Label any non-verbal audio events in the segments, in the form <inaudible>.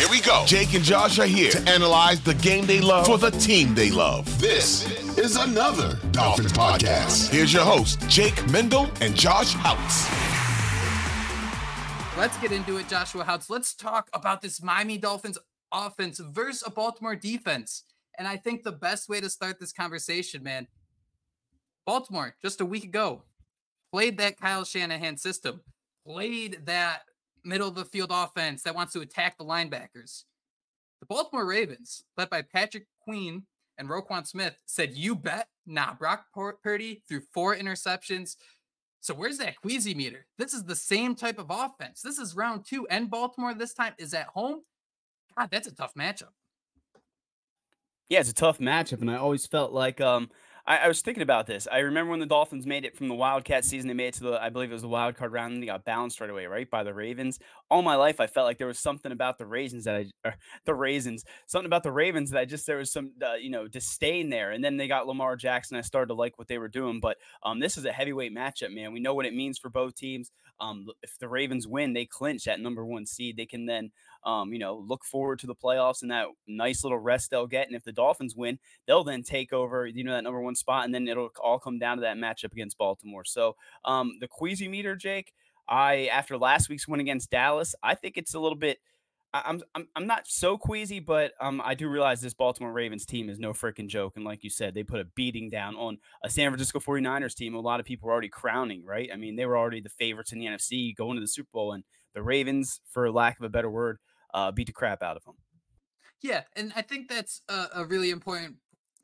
Here we go. Jake and Josh are here to analyze the game they love for the team they love. This is another Dolphins podcast. Here's your host, Jake Mendel and Josh Houtz. Let's get into it, Joshua Houtz. Let's talk about this Miami Dolphins offense versus a Baltimore defense. And I think the best way to start this conversation, man, Baltimore just a week ago played that Kyle Shanahan system, played that middle of the field offense that wants to attack the linebackers. The Baltimore Ravens, led by Patrick Queen and Roquan Smith, said, You bet. Nah, Brock Purdy threw four interceptions. So where's that queasy meter? This is the same type of offense. This is round two, and Baltimore this time is at home. God, that's a tough matchup. Yeah, it's a tough matchup, and I always felt like um, I, I, was thinking about this. I remember when the Dolphins made it from the Wildcat season, they made it to the, I believe it was the wild card round, and they got bounced right away, right by the Ravens. All my life, I felt like there was something about the raisins that I, <laughs> the raisins, something about the Ravens that I just there was some, uh, you know, disdain there. And then they got Lamar Jackson. I started to like what they were doing. But um, this is a heavyweight matchup, man. We know what it means for both teams. Um, if the Ravens win, they clinch that number one seed. They can then, um, you know, look forward to the playoffs and that nice little rest they'll get. And if the Dolphins win, they'll then take over, you know, that number one spot, and then it'll all come down to that matchup against Baltimore. So um, the queasy meter, Jake. I after last week's win against Dallas, I think it's a little bit. I'm I'm I'm not so queasy, but um, I do realize this Baltimore Ravens team is no freaking joke. And like you said, they put a beating down on a San Francisco 49ers team. A lot of people were already crowning, right? I mean, they were already the favorites in the NFC going to the Super Bowl, and the Ravens, for lack of a better word, uh, beat the crap out of them. Yeah, and I think that's a, a really important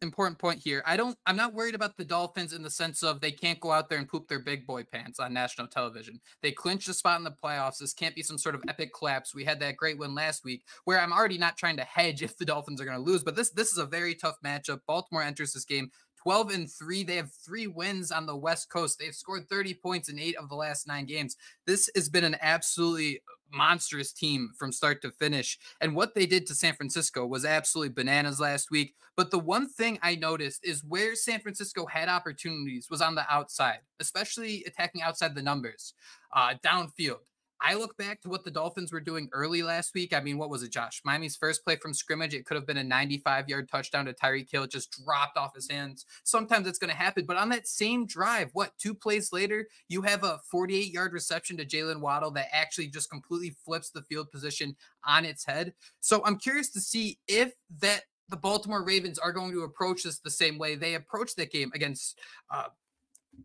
important point here. I don't I'm not worried about the Dolphins in the sense of they can't go out there and poop their big boy pants on national television. They clinched a spot in the playoffs. This can't be some sort of epic collapse. We had that great win last week where I'm already not trying to hedge <laughs> if the Dolphins are going to lose, but this this is a very tough matchup. Baltimore enters this game 12 and 3. They have three wins on the West Coast. They've scored 30 points in eight of the last nine games. This has been an absolutely monstrous team from start to finish. And what they did to San Francisco was absolutely bananas last week. But the one thing I noticed is where San Francisco had opportunities was on the outside, especially attacking outside the numbers, uh, downfield. I look back to what the Dolphins were doing early last week. I mean, what was it, Josh? Miami's first play from scrimmage, it could have been a 95 yard touchdown to Tyreek Hill. Just dropped off his hands. Sometimes it's going to happen. But on that same drive, what, two plays later, you have a 48 yard reception to Jaylen Waddle that actually just completely flips the field position on its head. So I'm curious to see if that the Baltimore Ravens are going to approach this the same way they approached that game against uh,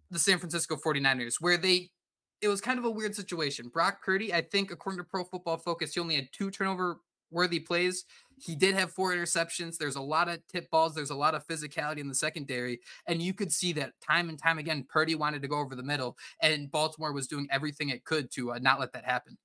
the San Francisco 49ers, where they it was kind of a weird situation. Brock Purdy, I think, according to Pro Football Focus, he only had two turnover worthy plays. He did have four interceptions. There's a lot of tip balls. There's a lot of physicality in the secondary. And you could see that time and time again, Purdy wanted to go over the middle, and Baltimore was doing everything it could to uh, not let that happen.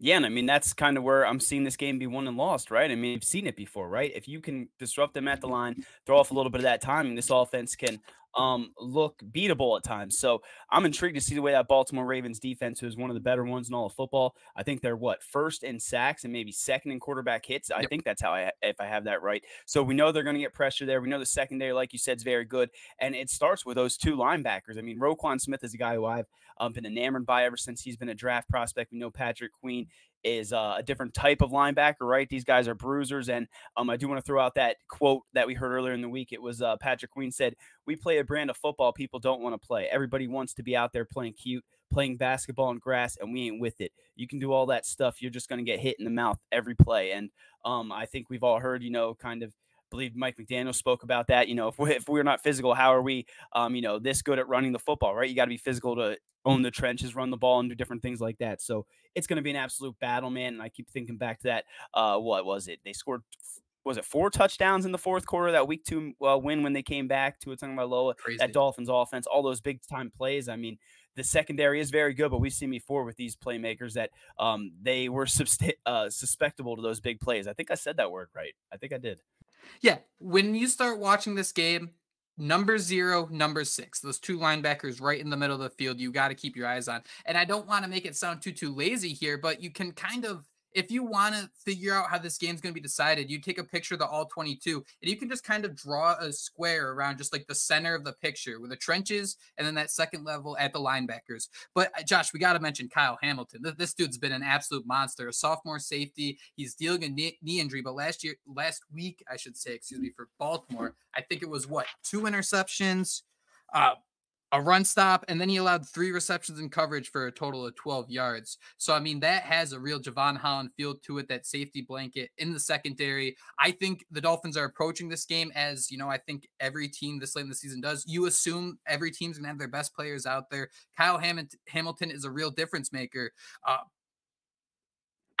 Yeah, and I mean that's kind of where I'm seeing this game be won and lost, right? I mean, you've seen it before, right? If you can disrupt them at the line, throw off a little bit of that timing, this offense can um, look beatable at times. So I'm intrigued to see the way that Baltimore Ravens defense, who is one of the better ones in all of football, I think they're what first in sacks and maybe second in quarterback hits. I yep. think that's how I if I have that right. So we know they're going to get pressure there. We know the secondary, like you said, is very good, and it starts with those two linebackers. I mean, Roquan Smith is a guy who I've um, been enamored by ever since he's been a draft prospect. We know Patrick Queen is uh, a different type of linebacker, right? These guys are bruisers. And um, I do want to throw out that quote that we heard earlier in the week. It was uh, Patrick Queen said, We play a brand of football people don't want to play. Everybody wants to be out there playing cute, playing basketball and grass, and we ain't with it. You can do all that stuff. You're just going to get hit in the mouth every play. And um, I think we've all heard, you know, kind of believe Mike McDaniel spoke about that. You know, if, we're, if we're not physical, how are we, um, you know, this good at running the football, right? You got to be physical to own the trenches, run the ball, and do different things like that. So it's going to be an absolute battle, man. And I keep thinking back to that. Uh, what was it? They scored. Was it four touchdowns in the fourth quarter? That week two uh, win when they came back to a Tagovailoa, that Dolphins offense, all those big time plays. I mean, the secondary is very good, but we've seen before with these playmakers that um, they were <laughs> subst- uh, suspectable to those big plays. I think I said that word right. I think I did. Yeah, when you start watching this game, number zero, number six, those two linebackers right in the middle of the field, you got to keep your eyes on. And I don't want to make it sound too too lazy here, but you can kind of if you want to figure out how this game's going to be decided, you take a picture of the all 22 and you can just kind of draw a square around just like the center of the picture with the trenches and then that second level at the linebackers. But uh, Josh, we got to mention Kyle Hamilton. This dude's been an absolute monster, a sophomore safety. He's dealing a knee, knee injury, but last year, last week, I should say, excuse me, for Baltimore, I think it was what two interceptions, uh, a run stop, and then he allowed three receptions in coverage for a total of 12 yards. So, I mean, that has a real Jevon Holland feel to it, that safety blanket in the secondary. I think the Dolphins are approaching this game as, you know, I think every team this late in the season does. You assume every team's going to have their best players out there. Kyle Hamilton is a real difference maker. Uh,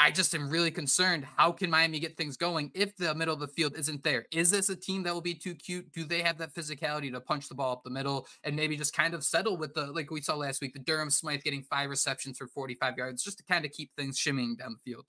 I just am really concerned. How can Miami get things going if the middle of the field isn't there? Is this a team that will be too cute? Do they have that physicality to punch the ball up the middle and maybe just kind of settle with the, like we saw last week, the Durham Smythe getting five receptions for 45 yards just to kind of keep things shimmying down the field?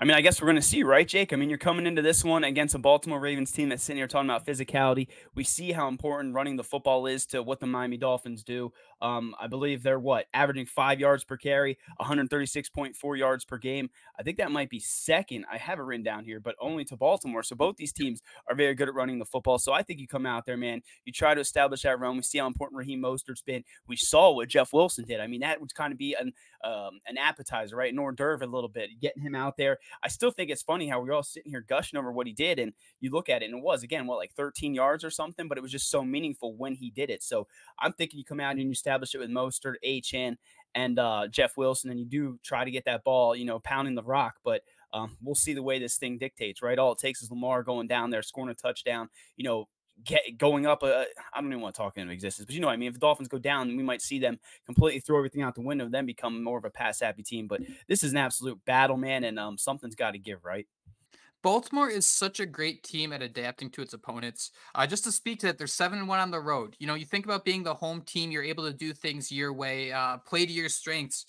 I mean, I guess we're going to see, right, Jake? I mean, you're coming into this one against a Baltimore Ravens team that's sitting here talking about physicality. We see how important running the football is to what the Miami Dolphins do. Um, I believe they're what averaging five yards per carry, 136.4 yards per game. I think that might be second. I have it written down here, but only to Baltimore. So both these teams are very good at running the football. So I think you come out there, man. You try to establish that run. We see how important Raheem Mostert's been. We saw what Jeff Wilson did. I mean, that would kind of be an um, an appetizer, right? An hors d'oeuvre a little bit, getting him out there. I still think it's funny how we're all sitting here gushing over what he did, and you look at it, and it was again what like 13 yards or something, but it was just so meaningful when he did it. So I'm thinking you come out and you establish it with Mostert, Achane, and uh, Jeff Wilson, and you do try to get that ball, you know, pounding the rock, but. Um, we'll see the way this thing dictates, right? All it takes is Lamar going down there, scoring a touchdown, you know, get going up. I don't even want to talk into existence, but you know, what I mean, if the Dolphins go down, we might see them completely throw everything out the window, then become more of a pass happy team. But this is an absolute battle, man, and um, something's got to give, right? Baltimore is such a great team at adapting to its opponents. Uh, just to speak to that, they're seven and one on the road. You know, you think about being the home team, you're able to do things your way, uh, play to your strengths.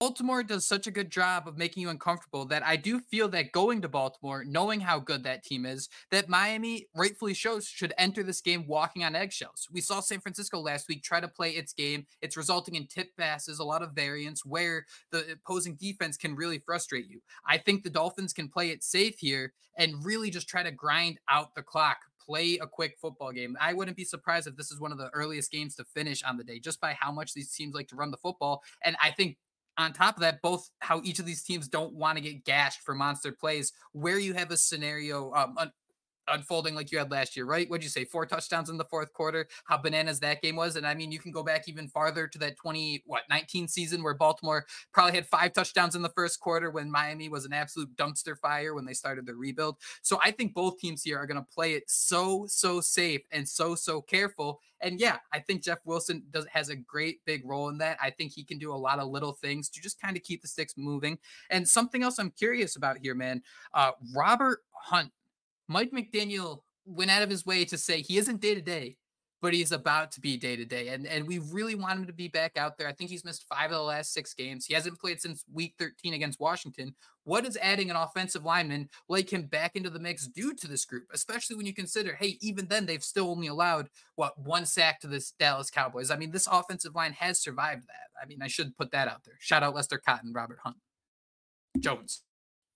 Baltimore does such a good job of making you uncomfortable that I do feel that going to Baltimore, knowing how good that team is, that Miami rightfully shows should enter this game walking on eggshells. We saw San Francisco last week try to play its game. It's resulting in tip passes, a lot of variance where the opposing defense can really frustrate you. I think the Dolphins can play it safe here and really just try to grind out the clock, play a quick football game. I wouldn't be surprised if this is one of the earliest games to finish on the day just by how much these teams like to run the football. And I think on top of that, both how each of these teams don't want to get gashed for monster plays, where you have a scenario, um, unfolding like you had last year, right? What'd you say? Four touchdowns in the fourth quarter. How bananas that game was. And I mean, you can go back even farther to that 20, what, 19 season where Baltimore probably had five touchdowns in the first quarter when Miami was an absolute dumpster fire when they started the rebuild. So I think both teams here are going to play it so, so safe and so, so careful. And yeah, I think Jeff Wilson does has a great big role in that. I think he can do a lot of little things to just kind of keep the sticks moving. And something else I'm curious about here, man. Uh, Robert Hunt Mike McDaniel went out of his way to say he isn't day to day, but he's about to be day to day. And and we really want him to be back out there. I think he's missed five of the last six games. He hasn't played since week 13 against Washington. What does adding an offensive lineman like him back into the mix do to this group? Especially when you consider, hey, even then they've still only allowed what one sack to this Dallas Cowboys. I mean, this offensive line has survived that. I mean, I should put that out there. Shout out Lester Cotton, Robert Hunt. Jones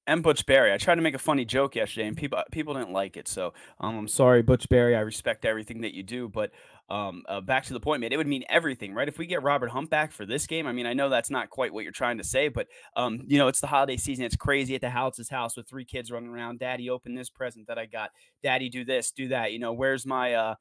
and Butch Barry. I tried to make a funny joke yesterday, and people people didn't like it. So um, I'm sorry, Butch Barry. I respect everything that you do, but um, uh, back to the point, man. It would mean everything, right? If we get Robert Hunt back for this game, I mean, I know that's not quite what you're trying to say, but um, you know, it's the holiday season. It's crazy at the Houtz's house with three kids running around. Daddy, open this present that I got. Daddy, do this, do that. You know, where's my uh,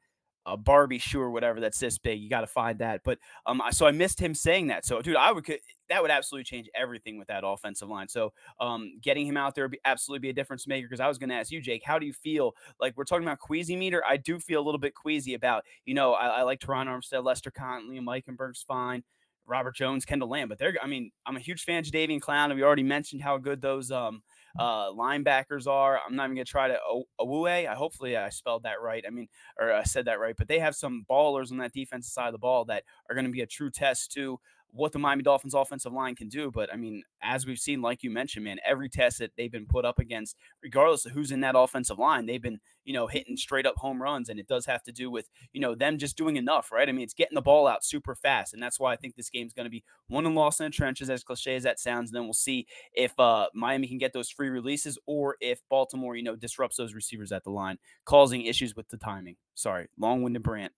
a Barbie shoe or whatever that's this big. You got to find that. But um, so I missed him saying that. So, dude, I would that would absolutely change everything with that offensive line. So, um, getting him out there would be absolutely be a difference maker. Because I was going to ask you, Jake, how do you feel? Like we're talking about queasy meter. I do feel a little bit queasy about. You know, I, I like Terron Armstead, Lester Conley, and Eichenberg's fine. Robert Jones, Kendall Lamm, but they're. I mean, I'm a huge fan of Jadeveon Clowney, and we already mentioned how good those um uh, linebackers are. I'm not even gonna try to Oweh. I hopefully I spelled that right. I mean, or I said that right. But they have some ballers on that defensive side of the ball that are going to be a true test too. What the Miami Dolphins offensive line can do. But I mean, as we've seen, like you mentioned, man, every test that they've been put up against, regardless of who's in that offensive line, they've been, you know, hitting straight up home runs. And it does have to do with, you know, them just doing enough, right? I mean, it's getting the ball out super fast. And that's why I think this game's going to be won and lost in the trenches, as cliche as that sounds. And then we'll see if uh, Miami can get those free releases or if Baltimore, you know, disrupts those receivers at the line, causing issues with the timing. Sorry, long winded Brant.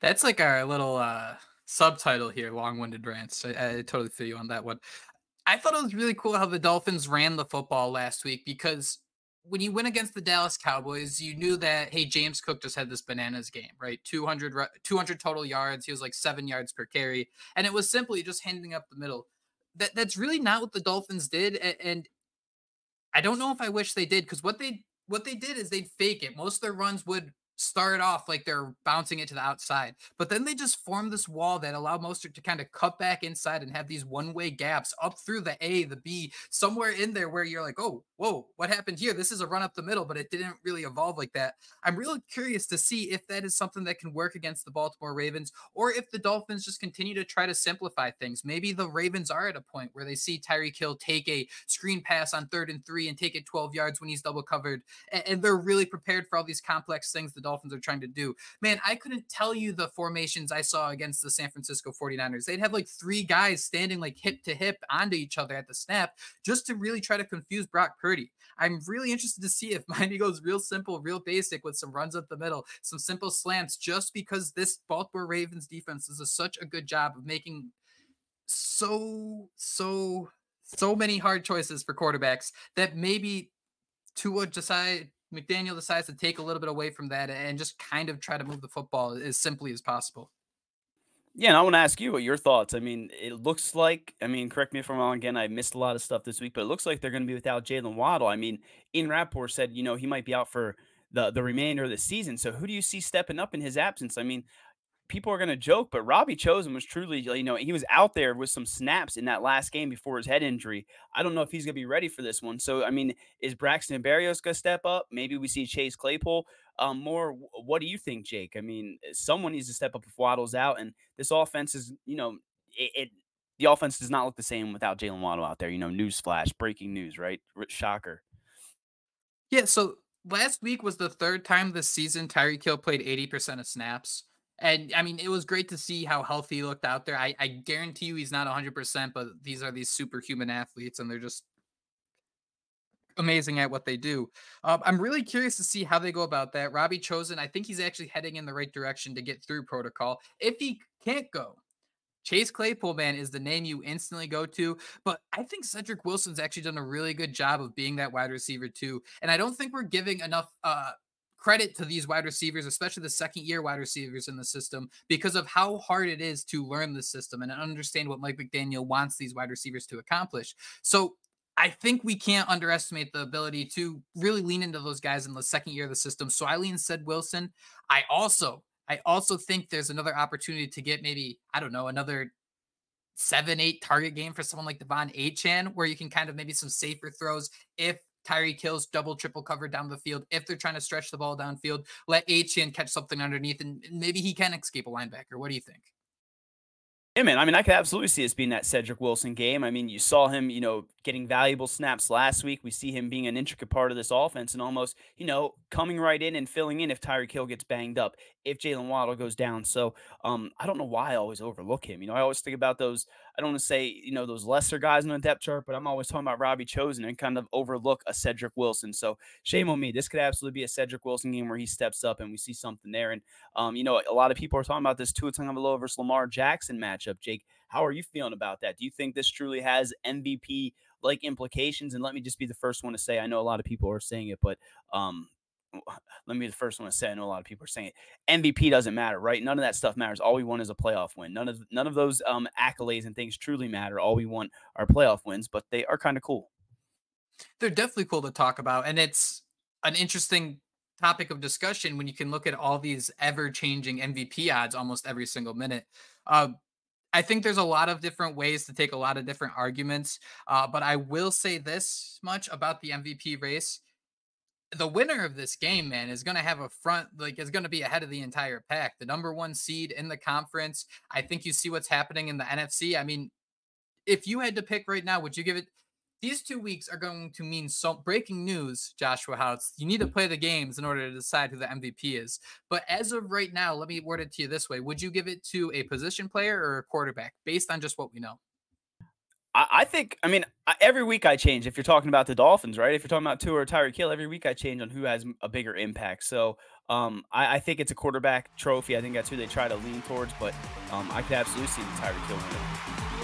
That's like our little uh subtitle here, long-winded rants. I, I totally feel you on that one. I thought it was really cool how the Dolphins ran the football last week because when you went against the Dallas Cowboys, you knew that hey, James Cook just had this bananas game, right? 200 200 total yards. He was like 7 yards per carry, and it was simply just handing up the middle. That that's really not what the Dolphins did and, and I don't know if I wish they did cuz what they what they did is they'd fake it. Most of their runs would start off like they're bouncing it to the outside, but then they just form this wall that allow Mostert to kind of cut back inside and have these one-way gaps up through the A, the B, somewhere in there where you're like, oh, whoa, what happened here? This is a run up the middle, but it didn't really evolve like that. I'm really curious to see if that is something that can work against the Baltimore Ravens or if the Dolphins just continue to try to simplify things. Maybe the Ravens are at a point where they see Tyreek Hill take a screen pass on third and three and take it 12 yards when he's double covered, and they're really prepared for all these complex things the Dolphins are trying to do. Man, I couldn't tell you the formations I saw against the San Francisco 49ers. They'd have like three guys standing like hip to hip onto each other at the snap just to really try to confuse Brock Purdy. I'm really interested to see if <laughs> Miami goes real simple, real basic with some runs up the middle, some simple slants, just because this Baltimore Ravens defense does a, such a good job of making so, so, so many hard choices for quarterbacks that maybe Tua decide McDaniel decides to take a little bit away from that and just kind of try to move the football as simply as possible. Yeah, and I want to ask you what your thoughts. I mean, it looks like, I mean, correct me if I'm wrong again, I missed a lot of stuff this week, but it looks like they're going to be without Jaylen Waddle. I mean, Ian Rapoport said, you know, he might be out for the the remainder of the season. So who do you see stepping up in his absence? I mean, people are going to joke, but Robbie Chosen was truly, you know, he was out there with some snaps in that last game before his head injury. I don't know if he's going to be ready for this one. So, I mean, is Braxton Berrios going to step up? Maybe we see Chase Claypool um, more. What do you think, Jake? I mean, someone needs to step up if Waddle's out, and this offense is, you know, it, it the offense does not look the same without Jaylen Waddle out there. You know, news flash, breaking news, right? Shocker. Yeah. So last week was the third time this season Tyreek Hill played 80% of snaps. And I mean, it was great to see how healthy he looked out there. I, I guarantee you he's not 100%, but these are these superhuman athletes and they're just amazing at what they do. Um, I'm really curious to see how they go about that. Robbie Chosen, I think he's actually heading in the right direction to get through protocol. If he can't go, Chase Claypool, man, is the name you instantly go to. But I think Cedric Wilson's actually done a really good job of being that wide receiver too. And I don't think we're giving enough uh, credit to these wide receivers, especially the second year wide receivers in the system, because of how hard it is to learn the system and understand what Mike McDaniel wants these wide receivers to accomplish. So I think we can't underestimate the ability to really lean into those guys in the second year of the system. So I lean Ced Wilson. I also, I also think there's another opportunity to get maybe, I don't know, another seven, eight target game for someone like De'Von Achane, where you can kind of maybe some safer throws if Tyreek Hill's double, triple cover down the field. If they're trying to stretch the ball downfield, let Achane catch something underneath and maybe he can escape a linebacker. What do you think? Yeah, man. I mean, I could absolutely see this being that Cedric Wilson game. I mean, you saw him, you know, getting valuable snaps last week. We see him being an intricate part of this offense and almost, you know, coming right in and filling in if Tyreek Hill gets banged up, if Jaylen Waddle goes down. So um, I don't know why I always overlook him. You know, I always think about those I don't want to say, you know, those lesser guys on the depth chart, but I'm always talking about Robbie Chosen and kind of overlook a Cedric Wilson. So shame on me. This could absolutely be a Cedric Wilson game where he steps up and we see something there. And, um, you know, a lot of people are talking about this Tua Tagovailoa versus Lamar Jackson matchup. Jake, how are you feeling about that? Do you think this truly has MVP like implications? And let me just be the first one to say, I know a lot of people are saying it, but um, <sighs> let me be the first one to say. I know a lot of people are saying it. MVP doesn't matter, right? None of that stuff matters. All we want is a playoff win. None of none of those um, accolades and things truly matter. All we want are playoff wins, but they are kind of cool. They're definitely cool to talk about, and it's an interesting topic of discussion when you can look at all these ever-changing MVP odds almost every single minute. Uh, I think there's a lot of different ways to take a lot of different arguments, uh, but I will say this much about the MVP race the winner of this game, man, is going to have a front, like, is going to be ahead of the entire pack. The number one seed in the conference. I think you see what's happening in the NFC. I mean, if you had to pick right now, would you give it? These two weeks are going to mean so breaking news, Joshua Houtz. You need to play the games in order to decide who the MVP is. But as of right now, let me word it to you this way: Would you give it to a position player or a quarterback, based on just what we know? I, think, I mean, every week I change. If you're talking about the Dolphins, right? If you're talking about Tua or Tyreek Hill, every week I change on who has a bigger impact. So um, I, I, think it's a quarterback trophy. I think that's who they try to lean towards, but um, I could absolutely see the Tyreek Hill winning.